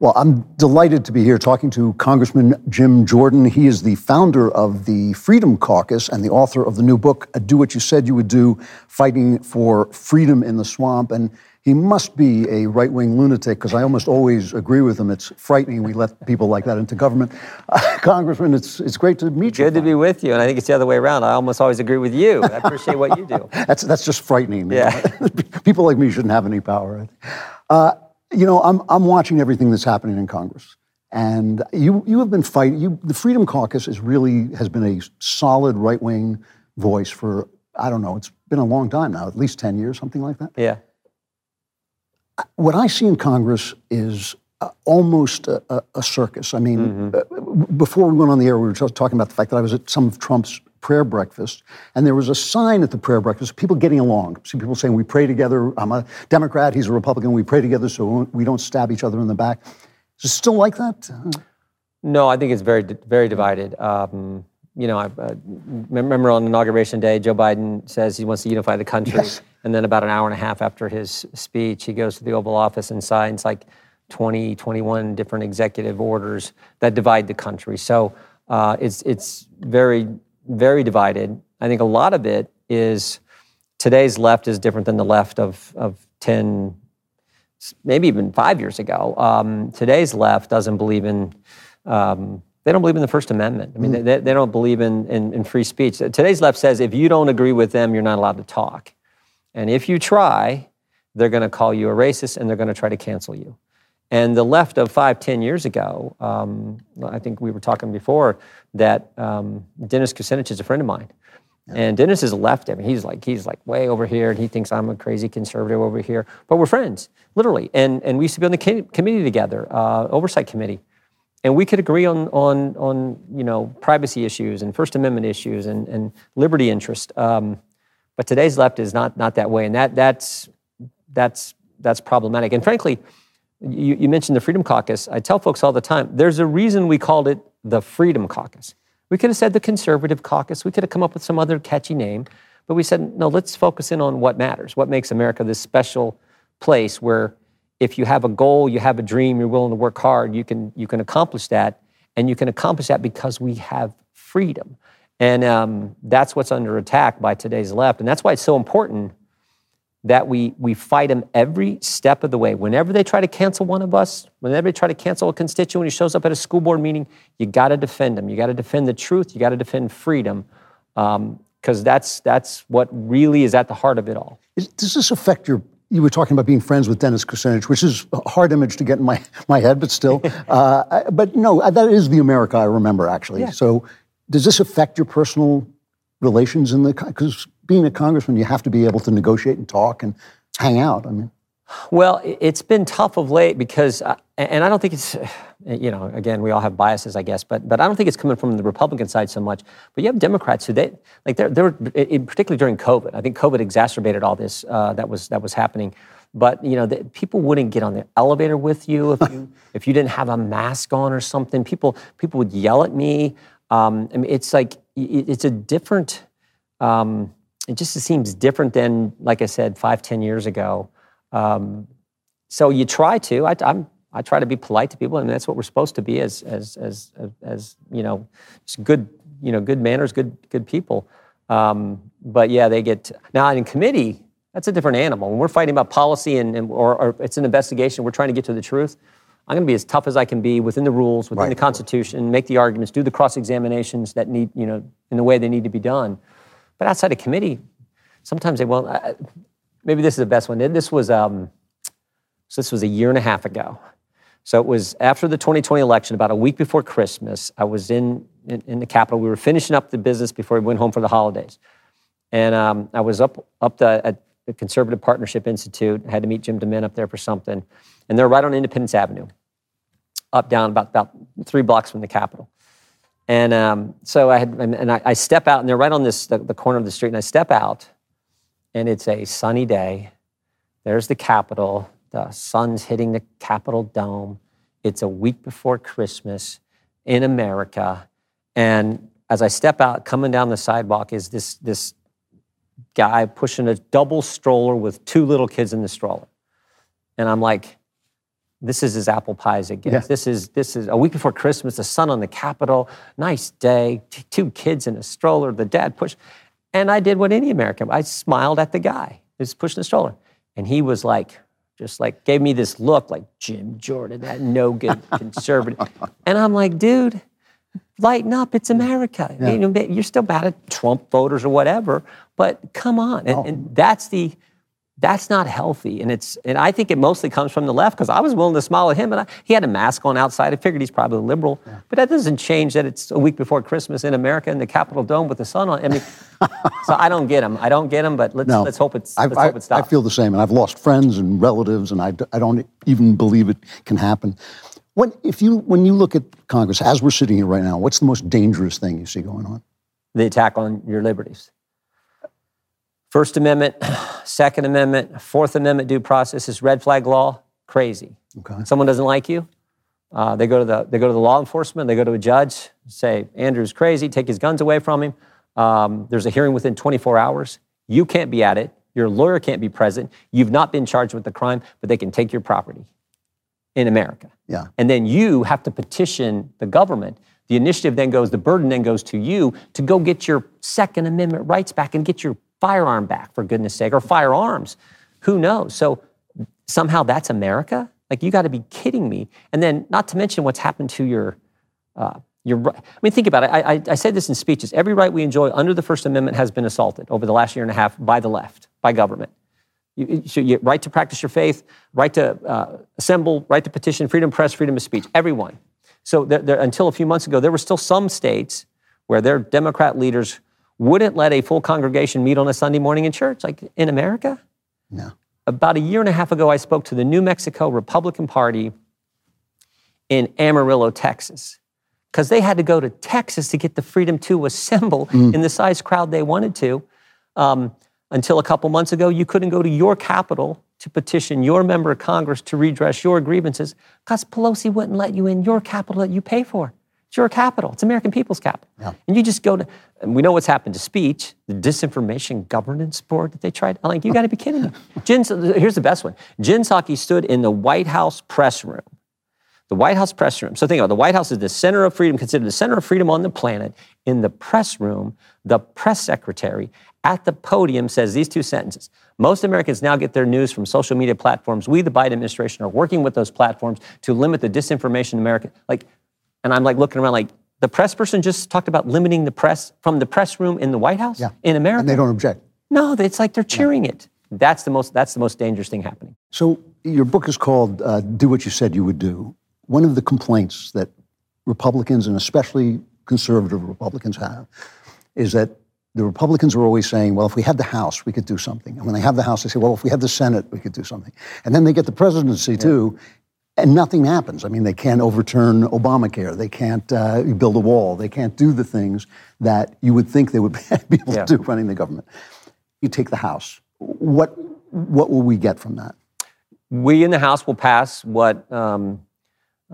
Well, I'm delighted to be here talking to Congressman Jim Jordan. He is the founder of the Freedom Caucus and the author of the new book, Do What You Said You Would Do Fighting for Freedom in the Swamp. And he must be a right wing lunatic because I almost always agree with him. It's frightening we let people like that into government. Uh, Congressman, it's, it's great to meet you. Good to be with you. And I think it's the other way around. I almost always agree with you. I appreciate what you do. that's, that's just frightening. Yeah. people like me shouldn't have any power. Uh, you know, I'm, I'm watching everything that's happening in Congress. And you, you have been fighting, you, the Freedom Caucus is really, has been a solid right wing voice for, I don't know, it's been a long time now, at least 10 years, something like that. Yeah. What I see in Congress is uh, almost a, a, a, circus. I mean, mm-hmm. uh, before we went on the air, we were just talking about the fact that I was at some of Trump's prayer breakfast, and there was a sign at the prayer breakfast, people getting along. See people saying, We pray together. I'm a Democrat, he's a Republican. We pray together so we don't stab each other in the back. Is it still like that? No, I think it's very, very divided. Um, you know, I uh, remember on inauguration day, Joe Biden says he wants to unify the country. Yes. And then about an hour and a half after his speech, he goes to the Oval Office and signs like 20, 21 different executive orders that divide the country. So uh, it's, it's very very divided. I think a lot of it is today's left is different than the left of, of 10, maybe even five years ago. Um, today's left doesn't believe in, um, they don't believe in the First Amendment. I mean, mm. they, they don't believe in, in, in free speech. Today's left says if you don't agree with them, you're not allowed to talk. And if you try, they're going to call you a racist and they're going to try to cancel you. And the left of five, ten years ago, um, I think we were talking before that um, Dennis Kucinich is a friend of mine. Yeah. And Dennis is a left. I mean, he's like he's like way over here, and he thinks I'm a crazy conservative over here. But we're friends, literally. And and we used to be on the committee together, uh, oversight committee, and we could agree on on on you know privacy issues and First Amendment issues and and liberty interest. Um, but today's left is not not that way, and that that's that's that's problematic. And frankly you, you mentioned the Freedom Caucus. I tell folks all the time there's a reason we called it the Freedom Caucus. We could have said the Conservative Caucus. We could have come up with some other catchy name. But we said, no, let's focus in on what matters, what makes America this special place where if you have a goal, you have a dream, you're willing to work hard, you can, you can accomplish that. And you can accomplish that because we have freedom. And um, that's what's under attack by today's left. And that's why it's so important that we, we fight them every step of the way. Whenever they try to cancel one of us, whenever they try to cancel a constituent who shows up at a school board meeting, you got to defend them. You got to defend the truth. You got to defend freedom, because um, that's that's what really is at the heart of it all. Is, does this affect your? You were talking about being friends with Dennis Kucinich, which is a hard image to get in my, my head, but still. uh, but no, that is the America I remember, actually. Yeah. So, does this affect your personal relations in the? Because being a congressman, you have to be able to negotiate and talk and hang out. I mean, well, it's been tough of late because, uh, and I don't think it's, you know, again, we all have biases, I guess, but but I don't think it's coming from the Republican side so much. But you have Democrats who they like they're, they're particularly during COVID. I think COVID exacerbated all this uh, that was that was happening. But you know, the, people wouldn't get on the elevator with you if you if you didn't have a mask on or something. People people would yell at me. Um, I mean, it's like it's a different. Um, it just seems different than, like I said, five, ten years ago. Um, so you try to. I, I'm, I try to be polite to people, and that's what we're supposed to be as, as, as, as, you know, good, you know, good manners, good, good people. Um, but yeah, they get now in committee. That's a different animal. When we're fighting about policy and, and or, or, it's an investigation, we're trying to get to the truth. I'm going to be as tough as I can be within the rules, within right. the Constitution, make the arguments, do the cross examinations that need, you know, in the way they need to be done. But outside of committee, sometimes they won't. Uh, maybe this is the best one. This was um, so this was a year and a half ago. So it was after the 2020 election, about a week before Christmas. I was in in, in the Capitol. We were finishing up the business before we went home for the holidays, and um, I was up up the, at the Conservative Partnership Institute. I had to meet Jim DeMint up there for something, and they're right on Independence Avenue, up down about about three blocks from the Capitol. And um, so I had, and I, I, step out, and they're right on this the, the, corner of the street. And I step out, and it's a sunny day. There's the Capitol. The sun's hitting the Capitol dome. It's a week before Christmas in America, and as I step out, coming down the sidewalk is this this guy pushing a double stroller with two little kids in the stroller, and I'm like, this is as apple pie as it gets. Yeah. This is this is a week before Christmas. The sun on the Capitol, nice day. t- two kids in a stroller. The dad pushed, and I did what any American. I smiled at the guy who's pushing the stroller, and he was like, just like gave me this look, like Jim Jordan, that no good conservative, and I'm like, dude. Lighten up! It's America. You know, you're still mad at Trump voters or whatever, but come on, and, oh. and that's the that's not healthy. And it's and i think it mostly comes from the left because i was willing to smile at him and I, he had a mask on outside. I figured he's probably a liberal but that doesn't change that it's a week before christmas in america in the capitol dome with the sun on. I mean so i don't get him i don't get him but let's No. let's hope it's I, let's I, hope it I feel the same, and I've lost friends and relatives, and I, I don't even believe it can happen. When, if you, when you look at Congress, as we're sitting here right now, what's the most dangerous thing you see going on? the attack on your liberties first amendment second amendment fourth amendment due process is red flag law. Crazy. Okay. someone doesn't like you uh, they go to the they go to the law enforcement they go to a judge say andrew's crazy take his guns away from him. Um, there's a hearing within 24 hours. You can't be at it. Your lawyer can't be present. You've not been charged with the crime but they can take your property in america. Yeah. and then you have to petition the government. The initiative then goes, the burden then goes to you to go get your Second Amendment rights back and get your firearm back, for goodness sake, or firearms. Who knows? So somehow that's America? Like, you got to be kidding me. And then, not to mention what's happened to your. Uh, your, ri- I mean, think about it. I, I, I say this in speeches. Every right we enjoy under the First Amendment has been assaulted over the last year and a half by the left, by government. You, you right to practice your faith, right to uh, assemble, right to petition, freedom of press, freedom of speech, everyone. So there, there, until a few months ago, there were still some states where their Democrat leaders wouldn't let a full congregation meet on a Sunday morning in church, like in America. No. About a year and a half ago, I spoke to the New Mexico Republican Party in Amarillo, Texas, because they had to go to Texas to get the freedom to assemble in the size crowd they wanted to. Um, until a couple months ago, you couldn't go to your capital to petition your member of Congress to redress your grievances because Pelosi wouldn't let you in your capital that you pay for. It's your capital. It's American people's capital. And you just go to, and we know what's happened to speech, the disinformation governance board that they tried. I'm like, you got to be kidding me. Jen, here's the best one. Jen Psaki stood in the White House press room the White House press room. So think about it. the White House is the center of freedom, considered the center of freedom on the planet. In the press room, the press secretary at the podium says these two sentences. Most Americans now get their news from social media platforms. We, the Biden administration, are working with those platforms to limit the disinformation in America. Like, and I'm like looking around like, the press person just talked about limiting the press from the press room in the White House Yeah. in America. And they don't object. no, it's like they're cheering it. That's the most. That's the most dangerous thing happening. So your book is called uh, "Do What You Said You Would Do." One of the complaints that Republicans and especially conservative Republicans have is that the Republicans are always saying, "Well, if we had the House, we could do something," and when they have the House, they say, "Well, if we had the Senate, we could do something," and then they get the presidency too. And nothing happens. I mean, they can't overturn Obamacare. They can't uh, build a wall. They can't do the things that you would think they would be able Yeah. to do running the government. You take the House. What what will we get from that? we in the House will pass what um,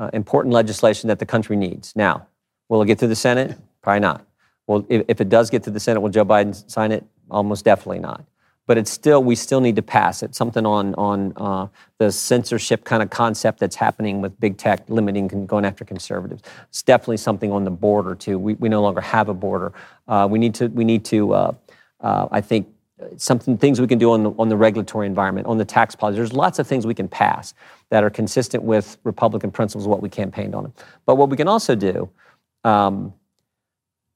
uh, important legislation that the country needs. Now, will it get through the Senate? Probably not. Well, if, if it does get through the Senate, will Joe Biden sign it? Almost definitely not. But it's still, we still need to pass it. Something on on uh, the censorship kind of concept that's happening with big tech limiting and going after conservatives. It's definitely something on the border too. We, we no longer have a border. Uh, we need to we need to. Uh, uh, I think something things we can do on the, on the regulatory environment, on the tax policy. There's lots of things we can pass that are consistent with Republican principles, what we campaigned on. But what we can also do, um,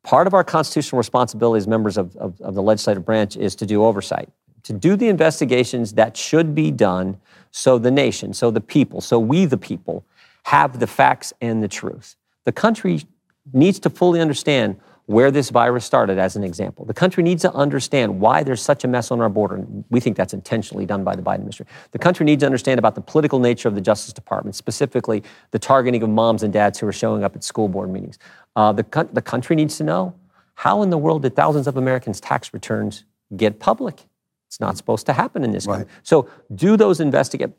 part of our constitutional responsibility as members of, of, of the legislative branch is to do oversight, to do the investigations that should be done so the nation, so the people, so we the people have the facts and the truth. The country needs to fully understand where this virus started, as an example. The country needs to understand why there's such a mess on our border. We think that's intentionally done by the Biden administration. The country needs to understand about the political nature of the Justice Department, specifically the targeting of moms and dads who are showing up at school board meetings. Uh, the, the country needs to know how in the world did thousands of Americans' tax returns get public? It's not supposed to happen in this country. So do those investigate.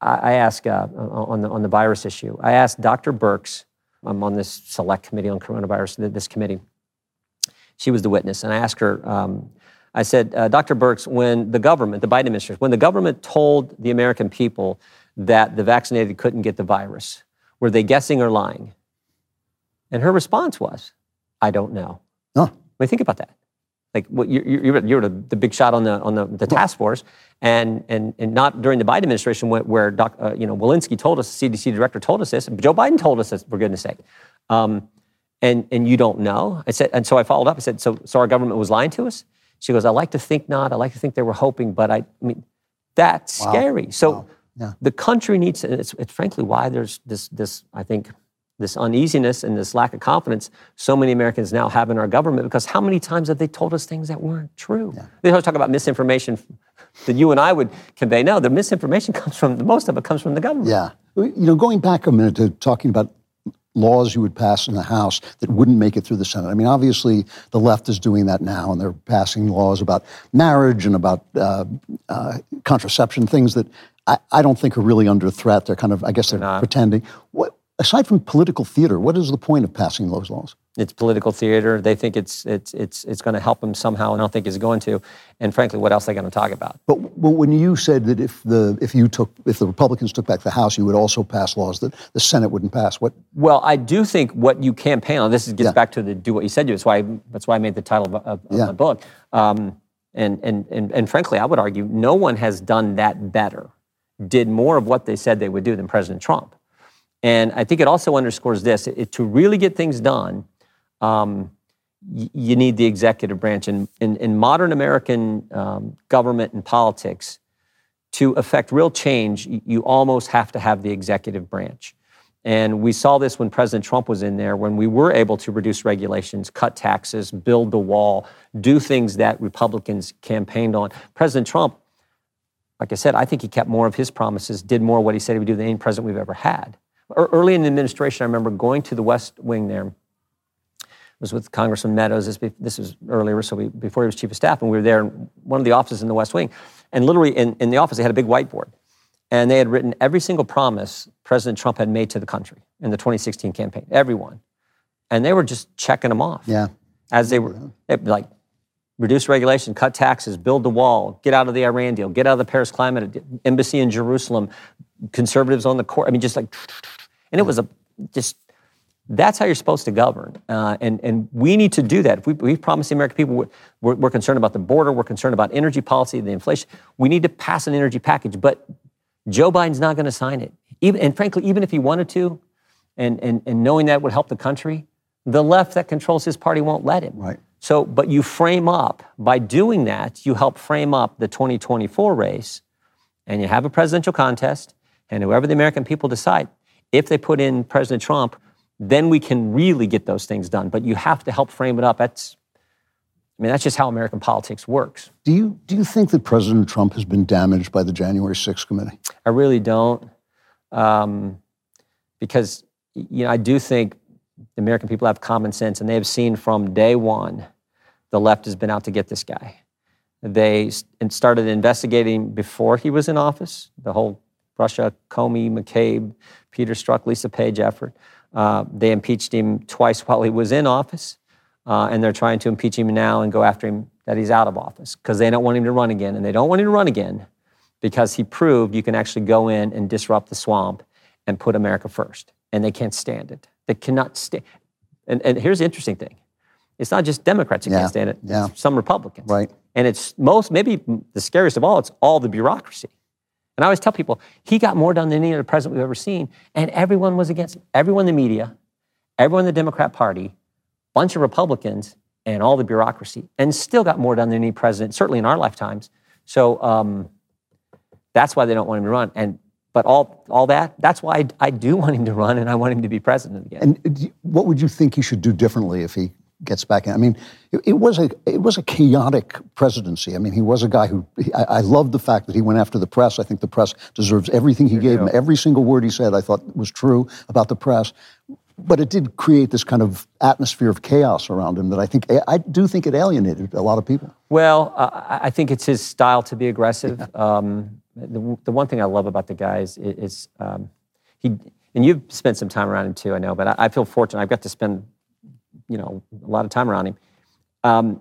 I, I ask uh, on, the, on the virus issue, I asked Dr. Birx, I'm on this select committee on coronavirus, this committee. She was the witness, and I asked her, um, I said, uh, Dr. Birx, when the government, the Biden administration, when the government told the American people that the vaccinated couldn't get the virus? Were they guessing or lying? And her response was, I don't know. Huh. I mean, think about that. Like what you, you, you were the, the big shot on the on the, the task force, and and and not during the Biden administration where, where Doc, uh, you know Walensky told us, the CDC director told us this. Joe Biden told us this. For goodness sake, um, and and you don't know. I said, and so I followed up. I said, so so our government was lying to us. She goes, I like to think not. I like to think they were hoping, but I, I mean, that's Wow. scary. So Wow. Yeah. the country needs. It's, it's frankly why there's this this I think this uneasiness and this lack of confidence so many Americans now have in our government because how many times have they told us things that weren't true? They always talk about misinformation that you and I would convey. No, the misinformation comes from the most of it comes from the government. Yeah. You know, going back a minute to talking about laws you would pass in the House that wouldn't make it through the Senate. I mean, obviously, the left is doing that now, and they're passing laws about marriage and about uh, uh, contraception, things that I, I don't think are really under threat. They're kind of, I guess, they're, not. pretending. What, aside from political theater, what is the point of passing those laws? It's political theater. They think it's it's it's it's going to help them somehow, and I don't think it's going to. And frankly, what else are they going to talk about? But when you said that if the if you took if the Republicans took back the House, you would also pass laws that the Senate wouldn't pass. What? Well, I do think what you campaign on. This is- gets Yeah. back to the do what you said. You. That's why. That's why I made the title of, of, of Yeah. my book. Um, and, and and and frankly, I would argue no one has done that better, did more of what they said they would do than President Trump. And I think it also underscores this: it, to really get things done, um, y- you need the executive branch. And in, in modern American um, government and politics, to affect real change, y- you almost have to have the executive branch. And we saw this when President Trump was in there, when we were able to reduce regulations, cut taxes, build the wall, do things that Republicans campaigned on. President Trump, like I said, I think he kept more of his promises, did more of what he said he would do than any president we've ever had. Ear- Early in the administration, I remember going to the West Wing there. I was with Congressman Meadows. This, this was earlier, so we, before he was chief of staff, and we were there in one of the offices in the West Wing. And literally in, in the office, they had a big whiteboard. And they had written every single promise President Trump had made to the country in the 2016 campaign, everyone. And they were just checking them off Yeah. as they were like reduce regulation, cut taxes, build the wall, get out of the Iran deal, get out of the Paris Climate Embassy in Jerusalem, conservatives on the court. I mean, just like, and it was a just that's how you're supposed to govern. Uh, and, and we need to do that. If we, we promise the American people we're, we're, concerned about the border, we're concerned about energy policy, the inflation, we need to pass an energy package. But Joe Biden's not going to sign it. Even, and frankly, even if he wanted to, and, and, and knowing that would help the country, the left that controls his party won't let him. Right. So, but you frame up, by doing that, you help frame up the 2024 race, and you have a presidential contest, and whoever the American people decide, if they put in President Trump, then we can really get those things done. But you have to help frame it up. That's, I mean, that's just how American politics works. Do you do you think that President Trump has been damaged by the January 6th committee? I really don't, um, because you know I do think the American people have common sense, and they have seen from day one the left has been out to get this guy. They and started investigating before he was in office. The whole Russia, Comey, McCabe, Peter Strzok, Lisa Page effort. Uh, they impeached him twice while he was in office, uh, and they're trying to impeach him now and go after him that he's out of office because they don't want him to run again, and they don't want him to run again because he proved you can actually go in and disrupt the swamp and put America first. And they can't stand it. They cannot stand. And, and here's the interesting thing it's not just Democrats who Yeah, can't stand it, yeah. some Republicans. Right. And it's most, maybe the scariest of all, it's all the bureaucracy. And I always tell people, he got more done than any other president we've ever seen. And everyone was against him. Everyone in the media, everyone in the Democrat Party, bunch of Republicans, and all the bureaucracy, and still got more done than any president, certainly in our lifetimes. So um, that's why they don't want him to run. And but all all that, that's why I, I do want him to run, and I want him to be president again. And what would you think he should do differently if he gets back in? I mean, it, it was a it was a chaotic presidency. I mean, he was a guy who he, I, I love the fact that he went after the press. I think the press deserves everything he gave him. Every single word he said, I thought was true about the press. But it did create this kind of atmosphere of chaos around him that I think I do think it alienated a lot of people. Well, uh, I I think it's his style to be aggressive. Um, the, the one thing I love about the guy is, is um, he, and you've spent some time around him too, I know, but I, I feel fortunate. I've got to spend, you know, a lot of time around him. Um,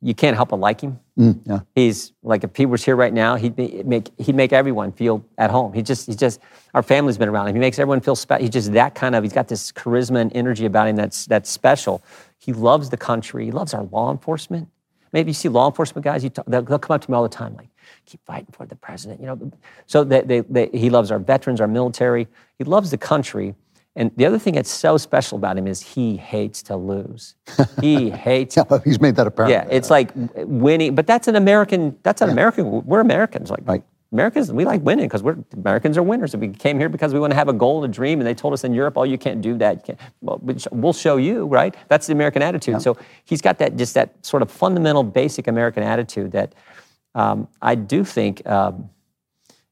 you can't help but like him. Mm, yeah. He's like if he was here right now, he'd make he'd make everyone feel at home. He just he's just our family's been around him. He makes everyone feel special. He's just that kind of. He's got this charisma and energy about him that's that's special. He loves the country. He loves our law enforcement. Maybe you see law enforcement guys. You talk, they'll, they'll come up to me all the time, like keep fighting for the president. You know, so they, they, they, he loves our veterans, our military. He loves the country. And the other thing that's so special about him is he hates to lose. He hates. Yeah, he's made that apparent. Yeah, it's like winning, but that's an American. That's an American. We're Americans. Like Right. Americans, we like winning because we're Americans are winners. We came here because we want to have a goal, and a dream, and they told us in Europe, "Oh, you can't do that. You can't." Well, we'll show you, right? That's the American attitude. So he's got that just that sort of fundamental, basic American attitude that um, I do think. Um,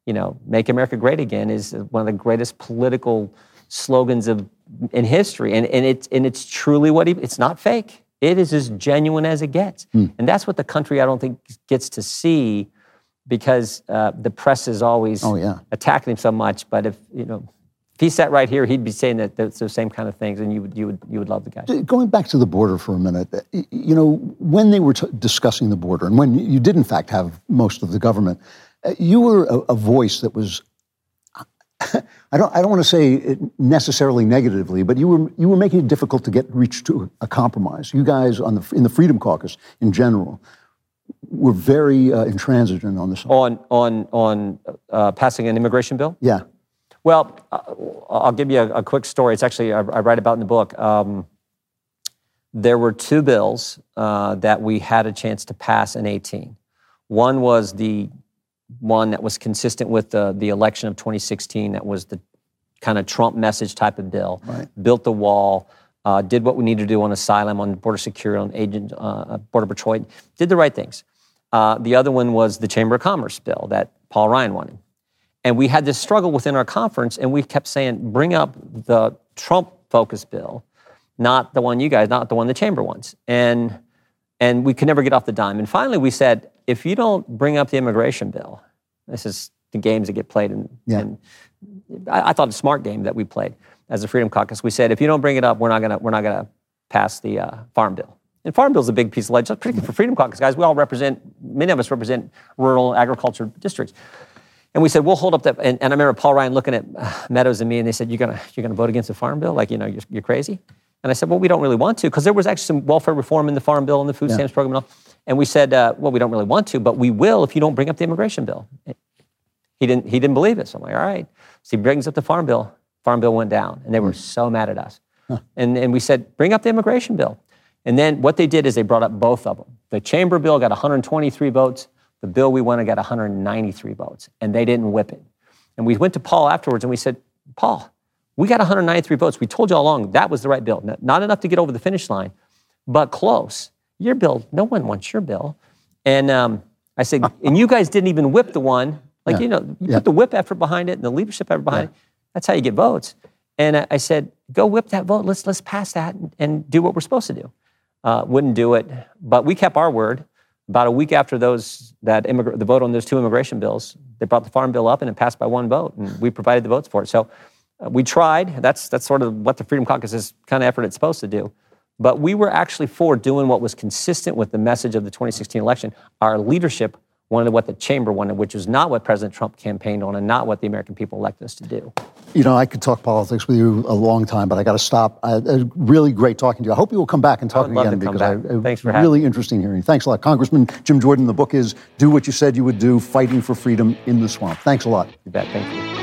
you know, "Make America Great Again" is one of the greatest political slogans of in history, and and it's and it's truly what he. It's not fake. It is as genuine as it gets, Hmm. and that's what the country I don't think gets to see, because uh, the press is always Oh, yeah. attacking him so much. But if you know, if he sat right here, he'd be saying that that's the same kind of things, and you would you would you would love the guy. Going back to the border for a minute, uh, you know, when they were t- discussing the border, and when you did in fact have most of the government, uh, you were a, a voice that was. I don't. I don't want to say it necessarily negatively, but you were you were making it difficult to get reach to a compromise. You guys on the in the Freedom Caucus in general were very uh, intransigent on this. On on on uh, passing an immigration bill. Yeah, Well, uh, I'll give you a, a quick story. It's actually I, I write about in the book. Um, there were two bills uh, that we had a chance to pass in 18. One was the one that was consistent with the, the election of 2016. That was the kind of Trump message type of bill. Right. Built the wall, uh, did what we needed to do on asylum, on border security, on agent, uh, border patrol. Did the right things. Uh, the other one was the Chamber of Commerce bill that Paul Ryan wanted. And we had this struggle within our conference, and we kept saying, bring up the Trump focused bill, not the one you guys, not the one the chamber wants. And, and we could never get off the dime. And finally, we said, if you don't bring up the immigration bill, this is the games that get played. And, Yeah. and I, I thought a smart game that we played as a Freedom Caucus. We said, if you don't bring it up, we're not going to we're not going to pass the uh, farm bill. And farm bill is a big piece of legislation, particularly for Freedom Caucus guys. We all represent, many of us represent rural agriculture districts. And we said, we'll hold up that. And, and I remember Paul Ryan looking at uh, Meadows and me, and they said, you're going to you're gonna vote against the farm bill? Like, you know, you're, you're crazy? And I said, well, we don't really want to, because there was actually some welfare reform in the farm bill and the food stamps program and all. And we said, uh, well, we don't really want to, but we will if you don't bring up the immigration bill. He didn't, he didn't believe it. So I'm like, all right. So he brings up the farm bill. Farm bill went down, and they were so mad at us. And, and we said, bring up the immigration bill. And then what they did is they brought up both of them. The chamber bill got 123 votes. The bill we wanted got 193 votes, and they didn't whip it. And we went to Paul afterwards and we said, Paul, we got 193 votes. We told you all along that was the right bill. Not enough to get over the finish line, but close. Your bill, no one wants your bill. And um, I said, and you guys didn't even whip the one. Like, Yeah. you know, you Yeah. put the whip effort behind it and the leadership effort behind it. That's how you get votes. And I, I said, go whip that vote. Let's, let's pass that and, and do what we're supposed to do. Uh, wouldn't do it, but we kept our word. About a week after those, that immigra- the vote on those two immigration bills, they brought the farm bill up and it passed by one vote, and we provided the votes for it. So uh, we tried. That's that's sort of what the Freedom Caucus is kind of effort it's supposed to do. But we were actually for doing what was consistent with the message of the 2016 election. Our leadership wanted what the chamber wanted, which was not what President Trump campaigned on, and not what the American people elected us to do. You know, I could talk politics with you a long time, but I got to stop. Uh, uh, really great talking to you. I hope you will come back and talk again because. I, uh, Thanks for really interesting hearing. Thanks a lot, Congressman Jim Jordan. The book is "Do What You Said You Would Do: Fighting for Freedom in the Swamp." Thanks a lot. You bet. Thank you.